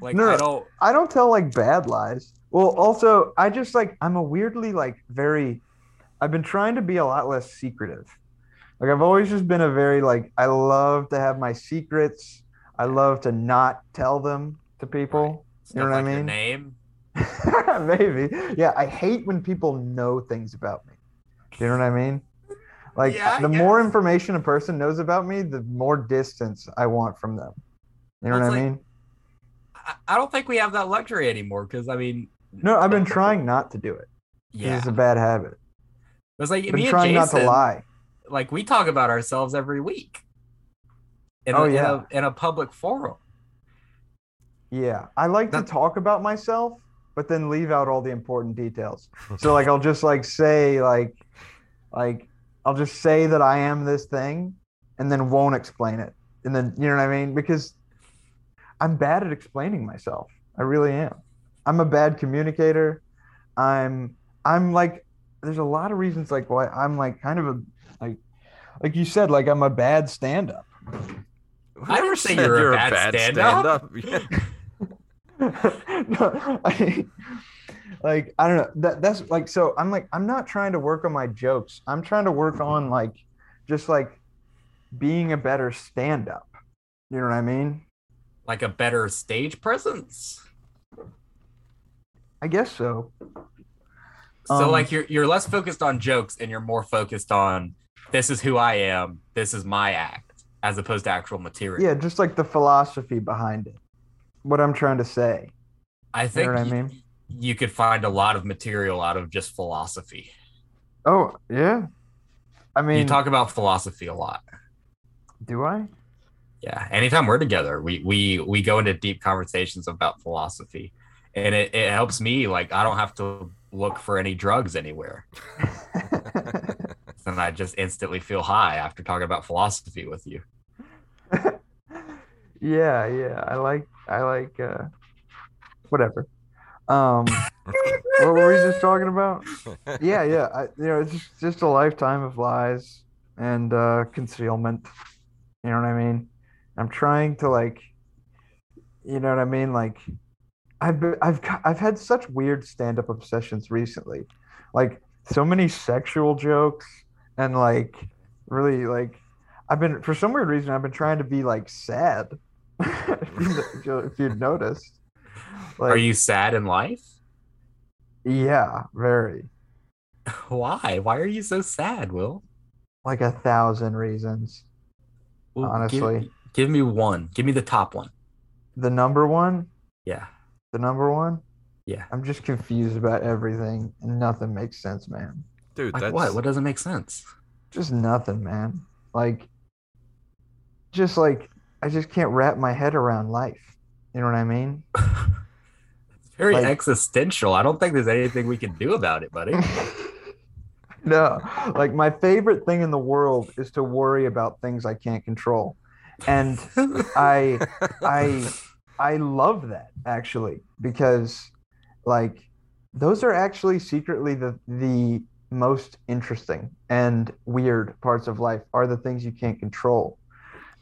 Like No, I don't. I don't tell like bad lies. Well, also I just like I'm a weirdly like very I've been trying to be a lot less secretive. Like I've always just been a very like I love to have my secrets. I love to not tell them to people. You know what I like your mean? name. Maybe. Yeah, I hate when people know things about me. You know what I mean? Like Yeah, I the more information a person knows about me, the more distance I want from them. You know Well, what I mean? I, I don't think we have that luxury anymore because I mean, No, I've been trying not to do it. yeah, It's a bad habit. it was like I've me been and trying not to lie. Like we talk about ourselves every week. In Oh, a, yeah. in a, in a public forum. Yeah. I like to talk about myself, but then leave out all the important details. So like I'll just like say like like I'll just say that I am this thing and then won't explain it. And then you know what I mean? Because I'm bad at explaining myself. I really am. I'm a bad communicator. I'm I'm like there's a lot of reasons like why I'm like kind of a like like you said like I'm a bad stand-up. I never say said you were a you're bad stand-up. stand-up? no, I, like I don't know. That that's like so. I'm like I'm not trying to work on my jokes. I'm trying to work on like just like being a better stand-up. You know what I mean? Like a better stage presence. I guess so. So Um, like you're you're less focused on jokes and you're more focused on this is who I am, this is my act, as opposed to actual material. Yeah, just like the philosophy behind it. What I'm trying to say. I You think know what I y- mean? you could find a lot of material out of just philosophy. Oh yeah. I mean, you talk about philosophy a lot. do I? Yeah. Anytime we're together, we we we go into deep conversations about philosophy. And it, it helps me like I don't have to look for any drugs anywhere. And I just instantly feel high after talking about philosophy with you. yeah, yeah. I like I like uh whatever. Um, what were we just talking about? Yeah, yeah. I, you know, it's just just a lifetime of lies and uh, concealment. You know what I mean? I'm trying to like, you know what I mean? Like, I've been, I've I've had such weird stand-up obsessions recently, like so many sexual jokes and like really like I've been for some weird reason I've been trying to be like sad. if, you, if you'd noticed, like, Are you sad in life? Yeah, very. Why? Why are you so sad, Will? Like a thousand reasons. Well, give- Honestly. give me one. Give me the top one. The number one, Yeah. the number one. Yeah. I'm just confused about everything, and nothing makes sense, man. Dude, Like that's what? What doesn't make sense? Just nothing, man. Like, just like I just can't wrap my head around life. You know what I mean? It's very Like- existential. I don't think there's anything we can do about it, buddy. no, like my favorite thing in the world is to worry about things I can't control, and I I I love that actually because like those are actually secretly the the most interesting and weird parts of life are the things you can't control.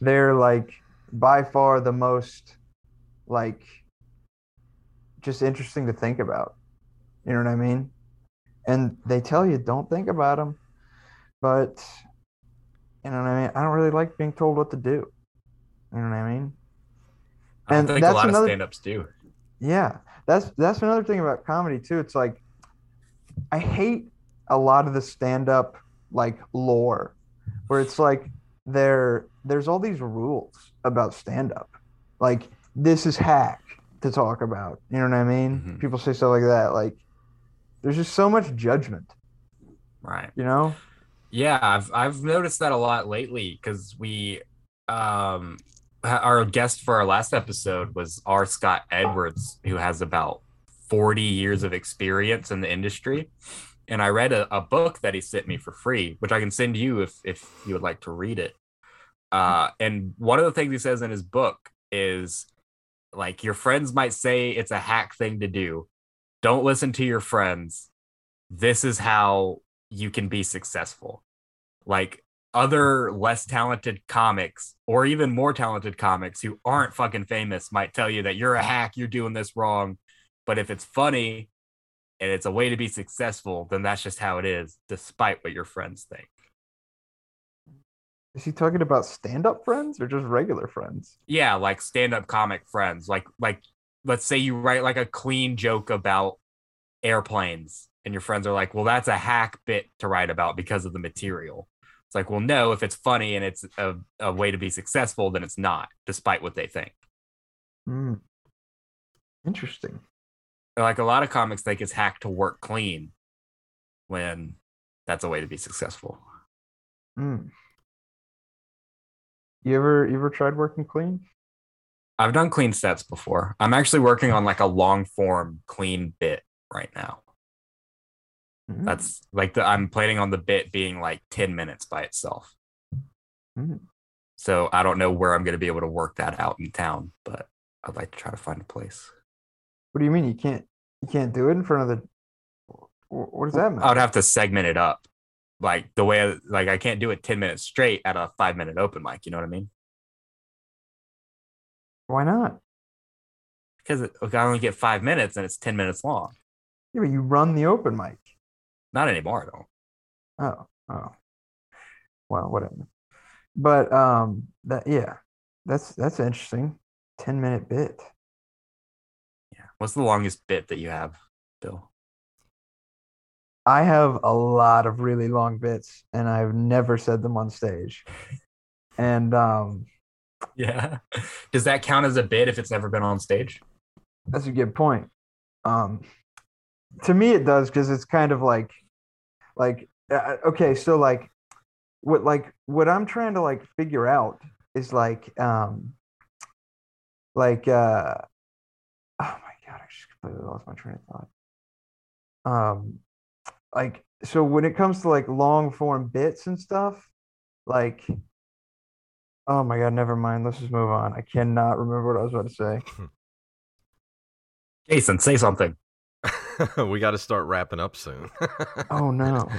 They're like by far the most like just interesting to think about. You know what I mean? And they tell you don't think about them, but you know what I mean? I don't really like being told what to do. You know what I mean? I And think a that's lot another- of stand-ups do. Yeah, that's that's another thing about comedy too. It's like I hate a lot of the stand-up like lore, where it's like there there's all these rules about stand-up, like this is hack to talk about. You know what I mean? Mhm. People say stuff like that. Like there's just so much judgment. Right. You know? Yeah, I've I've noticed that a lot lately because we um our guest for our last episode was R. Scott Edwards, who has about 40 years of experience in the industry. And I read a, a book that he sent me for free, which I can send you if if you would like to read it. Uh, and one of the things he says in his book is like your friends might say it's a hack thing to do. Don't listen to your friends. This is how you can be successful. Like other less talented comics or even more talented comics who aren't fucking famous might tell you that you're a hack, you're doing this wrong. But if it's funny and it's a way to be successful, then that's just how it is, despite what your friends think. Is he talking about stand-up friends or just regular friends? Yeah, like stand-up comic friends. Like like let's say you write like a clean joke about airplanes and your friends are like, "Well, that's a hack bit to write about because of the material." It's like, "Well, no, if it's funny and it's a, a way to be successful, then it's not, despite what they think." Hmm. Interesting. Like a lot of comics think it's hack to work clean when that's a way to be successful. Hmm. You ever you ever tried working clean? I've done clean sets before. I'm actually working on like a long form clean bit right now. Hmm. That's like the I'm planning on the bit being like 10 minutes by itself. Hmm. So I don't know where I'm going to be able to work that out in town, but I'd like to try to find a place. What do you mean you can't you can't do it in front of the what does that mean? I would have to segment it up. Like the way like I can't do it 10 minutes straight at a 5 minute open mic, you know what I mean? Why not? Because I only get 5 minutes and it's 10 minutes long. Yeah, but you run the open mic. Not anymore though. Oh, oh. Well, whatever. But um that yeah. That's that's interesting. 10 minute bit. What's the longest bit that you have, Bill? I have a lot of really long bits and I've never said them on stage. And um Yeah. Does that count as a bit if it's never been on stage? That's a good point. Um, to me, it does because it's kind of like, like, uh, okay, so like, what like what I'm trying to like figure out is like, um, like, uh, oh my god, I just completely lost my train of thought. Um, like, so when it comes to like long form bits and stuff, like. Oh my god, never mind. Let's just move on. I cannot remember what I was about to say. Jason, say something. we got to start wrapping up soon. Oh no.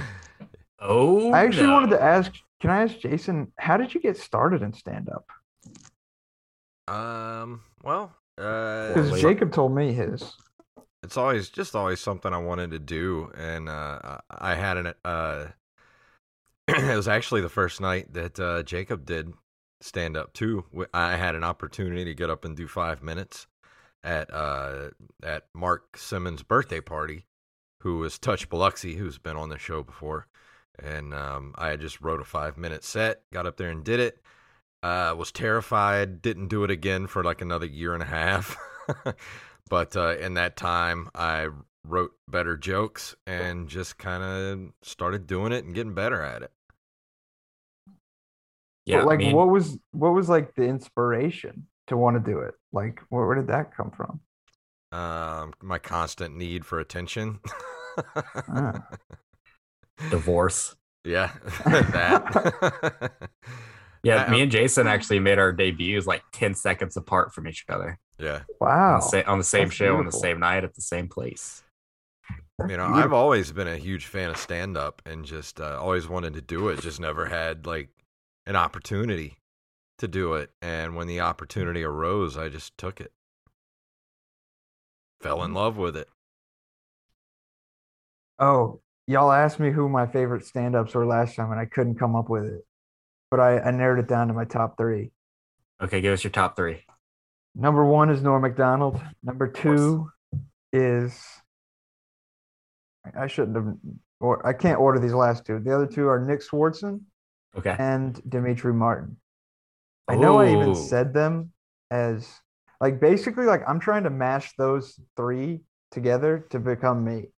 Oh, I actually no. wanted to ask. Can I ask Jason? How did you get started in stand up? um, well, uh, Because wait. Jacob told me his. It's always just always something I wanted to do, and uh, I had an uh, it was actually the first night that uh, Jacob did stand up too. I had an opportunity to get up and do five minutes at uh at Mark Simmons' birthday party, who was Touch Biloxi, who's been on the show before, and um, I just wrote a five minute set, got up there and did it. Uh, was terrified, didn't do it again for like another year and a half. but uh, in that time, I wrote better jokes and just kind of started doing it and getting better at it. Yeah, But, like, me and- what was what was like the inspiration to want to do it? Like, where, where did that come from? Um, my constant need for attention. Ah. divorce. yeah, that. Yeah, I- me and Jason actually made our debuts like 10 seconds apart from each other yeah, on Wow. the, sa- on the same That's show on the same night at the same place. That's you know, I've always been a huge fan of stand up and just uh, always wanted to do it. Just never had like an opportunity to do it. And when the opportunity arose, I just took it. Fell in love with it. Oh, y'all asked me who my favorite stand-ups were last time, and I couldn't come up with it. But I, I narrowed it down to my top three. Okay, give us your top three. Number one is Norm Macdonald. Number two is I- shouldn't have or I can't order these last two. The other two are Nick Swardson Okay. and Demetri Martin. I know I even oh. said them as like basically like I'm trying to mash those three together to become me.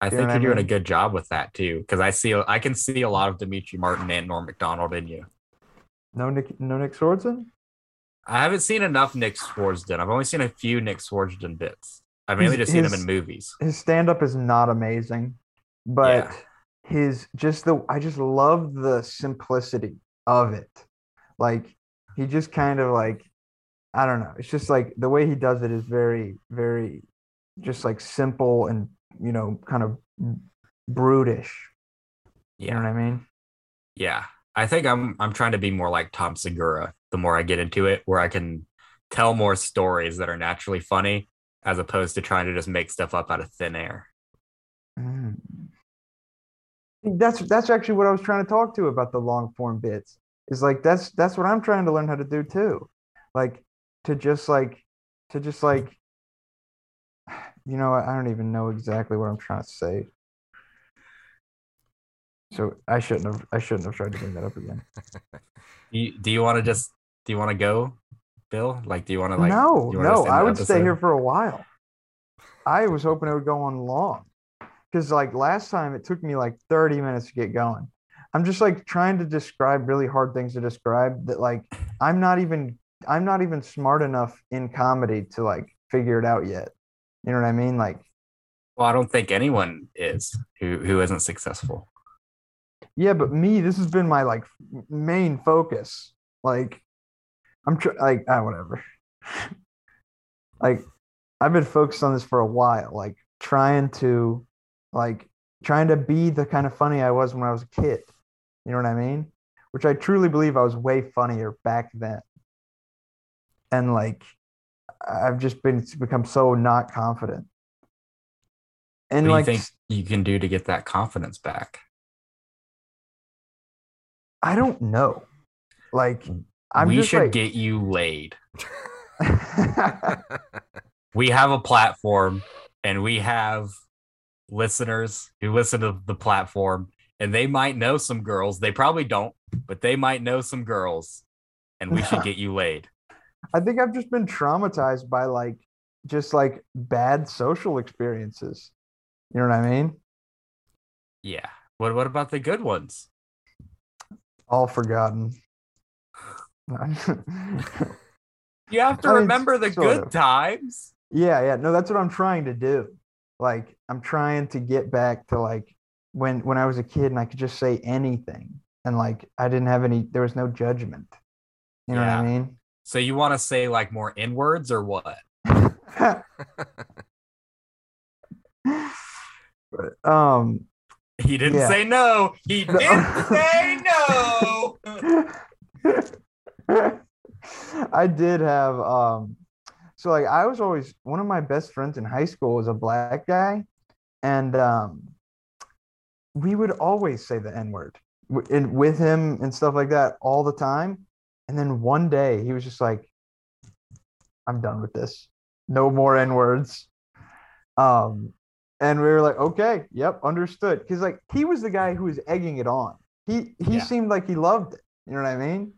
I You think you're I doing a good job with that too, because I see I can see a lot of Demetri Martin and Norm Macdonald in you. No Nick no Nick Swardson? I haven't seen enough Nick Swardson. I've only seen a few Nick Swardson bits. I've mainly His- just seen him in movies. his stand up is not amazing, but Yeah. his just the I just love the simplicity of it. Like he just kind of like I don't know. It's just like the way he does it is very very just like simple and you know kind of brutish. You know what I mean? yeah. I think I'm I'm trying to be more like Tom Segura. The more I get into it, where I can tell more stories that are naturally funny, as opposed to trying to just make stuff up out of thin air. Mm. That's that's actually what I was trying to talk to about the long form bits. Is like that's that's what I'm trying to learn how to do too. Like to just like to just like you know, I don't even know exactly what I'm trying to say. So I shouldn't have I shouldn't have tried to bring that up again. Do you, do you want to just do you want to go, Bill? Like, do you want to like? no, no, I would stay here for a while. I was hoping it would go on long. Because like last time it took me like 30 minutes to get going. I'm just like trying to describe really hard things to describe that like I'm not even I'm not even smart enough in comedy to like figure it out yet. You know what I mean? Like Well, I don't think anyone is who who isn't successful. Yeah, but me, this has been my like main focus. Like I'm tr- like ah whatever. like I've been focused on this for a while, like trying to like trying to be the kind of funny I was when I was a kid. You know what I mean? Which I truly believe I was way funnier back then. And like I've just been become so not confident. And What do you like think you can do to get that confidence back? I don't know. Like I'm we should like, get you laid. We have a platform and we have listeners who listen to the platform and they might know some girls. They probably don't, but they might know some girls and we should get you laid. I think I've just been traumatized by like just like bad social experiences. You know what I mean? Yeah. What what about the good ones? All forgotten. You have to I mean, remember the good of. times. yeah, yeah. No, that's what I'm trying to do. Like I'm trying to get back to like when when I was a kid and I could just say anything and like I didn't have any there was no judgment. You know Yeah. what I mean? So you want to say like more N words or what? But, um, He didn't Yeah. say no. He didn't say no. I did have um so like I was always one of my best friends in high school was a black guy and um we would always say the n-word and with him and stuff like that all the time and then one day he was just like I'm done with this. No more n-words um and we were like okay yep understood. Because like he was the guy who was egging it on he he Yeah. seemed like he loved it you know what I mean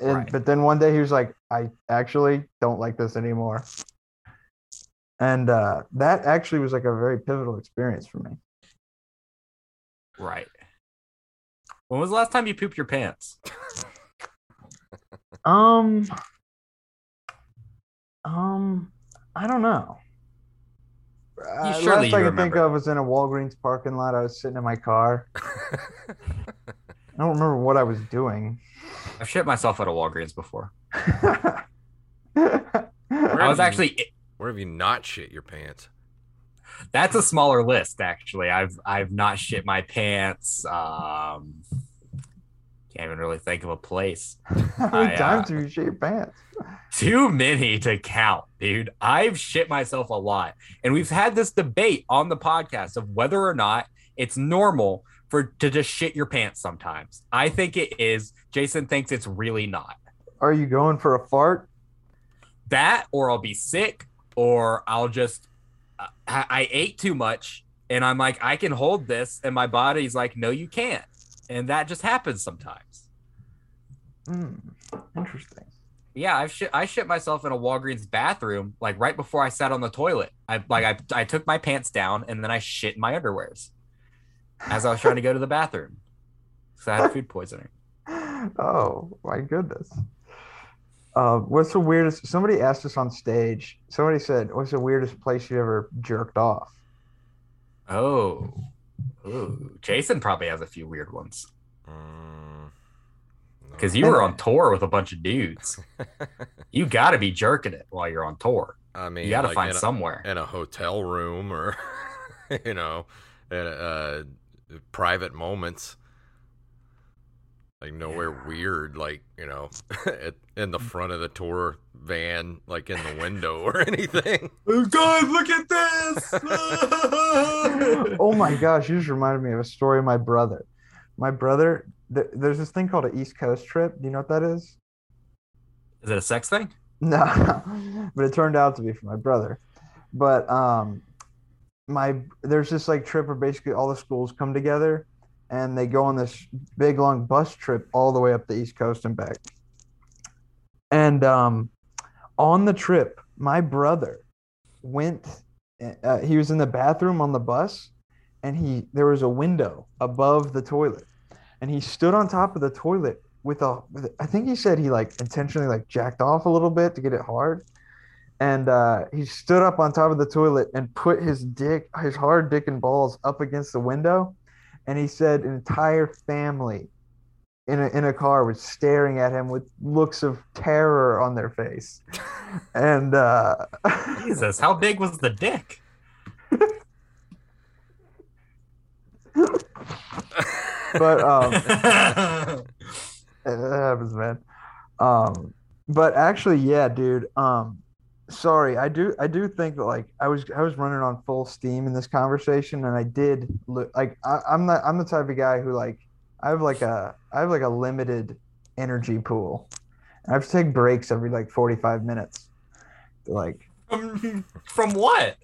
and, Right. but then one day he was like, I actually don't like this anymore. And uh, that actually was like a very pivotal experience for me. right. When was the last time you pooped your pants? Um, um, I don't know. Uh, surely last you I can think of was in a Walgreens parking lot. I was sitting in my car. I don't remember what I was doing. I've shit myself at a Walgreens before. I I was actually Where have you not shit your pants? that's a smaller list actually. I've I've not shit my pants. Um can't even really think of a place. How many I, uh, times have you shit your pants? Too many to count, dude. I've shit myself a lot. And we've had this debate on the podcast of whether or not it's normal for to just shit your pants sometimes. I think it is. Jason thinks it's really not. Are you going for a fart? That or I'll be sick or I'll just I, I ate too much and I'm like I can hold this and my body's like no you can't. And that just happens sometimes. Hmm, interesting. Yeah, I've shit, I shit myself in a Walgreens bathroom like right before I sat on the toilet. I like I I took my pants down and then I shit in my underwears as I was trying to go to the bathroom. So I had food poisoning. Oh my goodness. Uh, what's the weirdest? Somebody asked us on stage. Somebody said, "What's the weirdest place you ever jerked off?" Oh, ooh, Jason probably has a few weird ones Mm, no. because you were on tour with a bunch of dudes. You got to be jerking it while you're on tour. I mean, You got to like find in a, somewhere. in a hotel room or, you know, at uh, private moments. Like nowhere weird, like you know, at, in the front of the tour van, like in the window or anything. Oh God, look at this! oh my gosh, you just reminded me of a story of my brother. My brother, th- there's this thing called an East Coast trip. Do you know what that is? Is it a sex thing? No, but it turned out to be for my brother. But um, my there's this like trip where basically all the schools come together and they go on this big long bus trip all the way up the East Coast and back. And um, on the trip, my brother went. Uh, he was in the bathroom on the bus, and he there was a window above the toilet, and he stood on top of the toilet with a. With, I think he said he like intentionally like jacked off a little bit to get it hard, and uh, he stood up on top of the toilet and put his dick, his hard dick and balls up against the window, and he said an entire family in a, in a car was staring at him with looks of terror on their face, and uh, Jesus, how big was the dick? but um, It happens, man. Um, but actually, yeah, dude. Um, sorry, I do, I do think that like I was, I was running on full steam in this conversation, and I did look like I, I'm not, I'm the type of guy who like I have like a, I have like a limited energy pool. I have to take breaks every like 45 minutes. Like From, from what?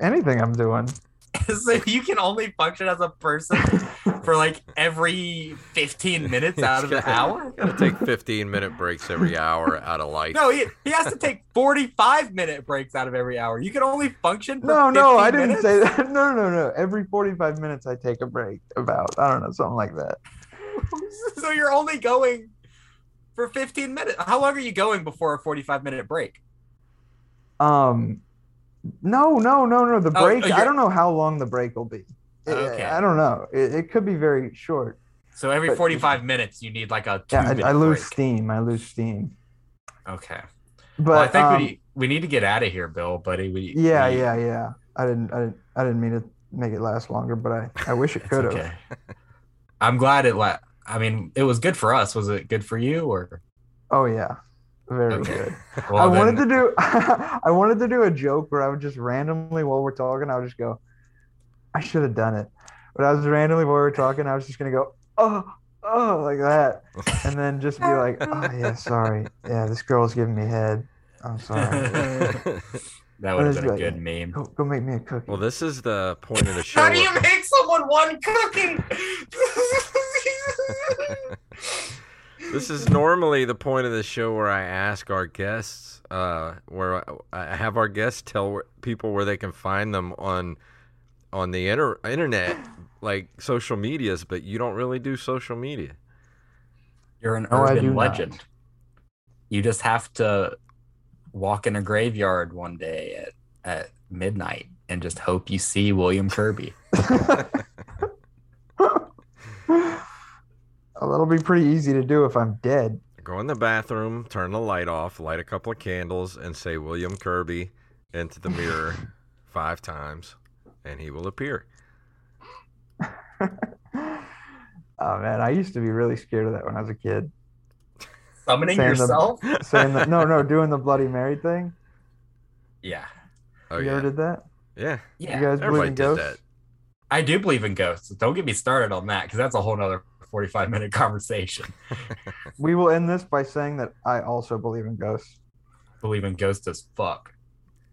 anything I'm doing. so you can only function as a person for like every 15 minutes out of an hour? Gotta take 15 minute breaks every hour out of life. No, he, he has to take 45 minute breaks out of every hour. You can only function for No, no, I didn't minutes? say that. No, no, no. Every 45 minutes, I take a break. About I don't know, something like that. so you're only going for 15 minutes. How long are you going before a 45 minute break? Um, no, no, no, no. The Oh, break. oh, I don't know how long the break will be. I- Okay. I, don't know. It, it could be very short. So every But- 45 minutes, you need like a Yeah, I, I lose break. steam. I lose steam. Okay. But well, I think um, we we need to get out of here, Bill, buddy. We yeah, we- yeah, yeah. I didn't I didn't I didn't mean to make it last longer, but I I wish it could have. okay. I'm glad it. La- I mean, it was good for us. Was it good for you or? Oh yeah, very Okay. good. Well, I wanted to do I wanted to do a joke where I would just randomly while we're talking, I would just go, I should have done it. But I was randomly while we were talking, I was just gonna go, oh, oh, like that. And then just be like, oh yeah, sorry. Yeah, this girl's giving me head. I'm sorry. that would have been a like- good meme. Go, go make me a cookie. well, this is the point of the show. How do you make someone one cookie? this is normally the point of the show where I ask our guests, uh, where I, I have our guests tell people where they can find them on on the inter- internet, like social medias. But you don't really do social media. You're an No, I do urban not. legend. You just have to walk in a graveyard one day at, at midnight and just hope you see William Kirby. Oh, that'll be pretty easy to do if I'm dead. Go in the bathroom, turn the light off, light a couple of candles, and say William Kirby into the mirror five times, and he will appear. oh man, I used to be really scared of that when I was a kid. Summoning Saying the- yourself? Saying that no, no, doing the Bloody Mary thing. Yeah. Oh you yeah, ever did that? yeah. Yeah. You guys believe in ghosts? that. I do believe in ghosts. Don't get me started on that because that's a whole nother 45 minute conversation. We will end this by saying that I also believe in ghosts. believe in ghosts as fuck.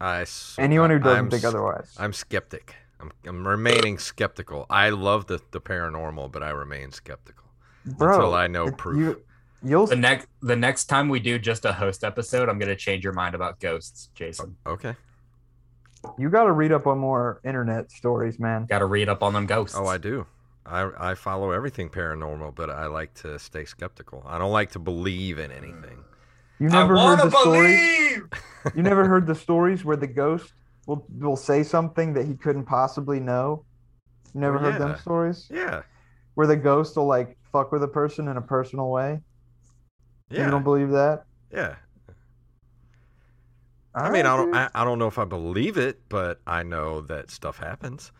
I s- Anyone who I- doesn't I'm think s- otherwise. I'm skeptic. I'm, I'm remaining skeptical. I love the, the paranormal, but I remain skeptical Bro, until I know it- proof. You, you'll The next the next time we do just a host episode, I'm gonna change your mind about ghosts, Jason. Okay. you got to read up on more internet stories, man. Got to read up on them ghosts. Oh, I do. I I follow everything paranormal, but I like to stay skeptical. I don't like to believe in anything. You never heard the stories. believe. You never heard the stories where the ghost will will say something that he couldn't possibly know. You never Oh, heard them stories Yeah. where the ghost will like fuck with a person in a personal way. Yeah. You don't believe that? Yeah. I mean, I don't I, I don't know if I believe it, but I know that stuff happens.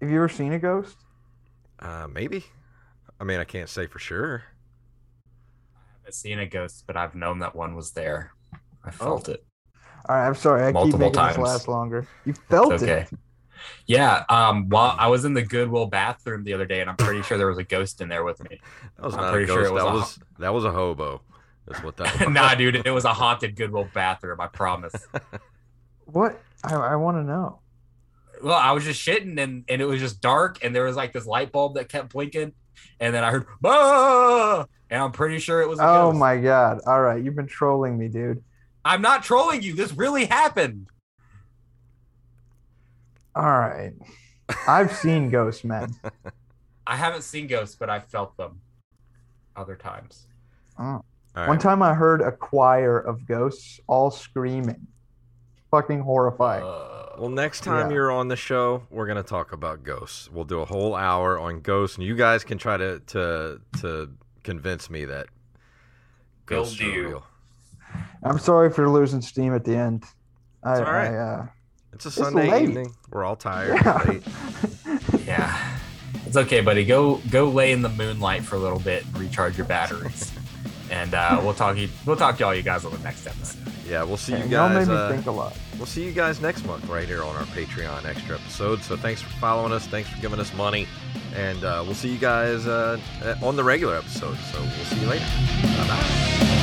Have you ever seen a ghost? Uh, maybe. I mean, I can't say for sure. I've seen a ghost, but I've known that one was there. I felt it. All right, I'm sorry. I Multiple keep making times. this last longer. You felt It's okay. it. Yeah. Um. While I was in the Goodwill bathroom the other day, and I'm pretty sure there was a ghost in there with me. That was I'm not a pretty ghost. sure it was that a- was that was a hobo. That's what that was. nah, dude, it was a haunted Goodwill bathroom. I promise. What? I, I want to know. Well, I was just shitting, and and it was just dark, and there was like this light bulb that kept blinking, and then I heard bah! and I'm pretty sure it was. A Oh ghost. my god! All right, you've been trolling me, dude. I'm not trolling you. This really happened. All right, I've seen ghosts, man. I haven't seen ghosts, but I felt them other times. Oh. All One time I heard a choir of ghosts all screaming, fucking horrifying. Uh, Well, next time Yeah. you're on the show, we're gonna talk about ghosts. We'll do a whole hour on ghosts, and you guys can try to to to convince me that Will ghosts are do. real. I'm sorry for losing steam at the end. I, It's all right. I, uh, It's a Sunday late. evening. We're all tired. yeah. late. yeah, it's okay, buddy. Go go lay in the moonlight for a little bit and recharge your batteries, and uh, we'll talk. We'll talk to all you guys on the next episode. Yeah, we'll see you Y'all made guys. me Uh, think a lot. we'll see you guys next month right here on our Patreon extra episode. So thanks for following us. Thanks for giving us money, and uh, we'll see you guys uh, on the regular episode. So we'll see you later. Bye bye.